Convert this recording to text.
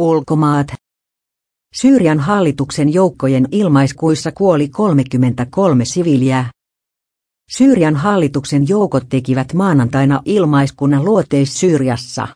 Ulkomaat. Syyrian hallituksen joukkojen ilmaiskuissa kuoli 33 siviiliä. Syyrian hallituksen joukot tekivät maanantaina ilmaiskunnan luoteis Syyriassa.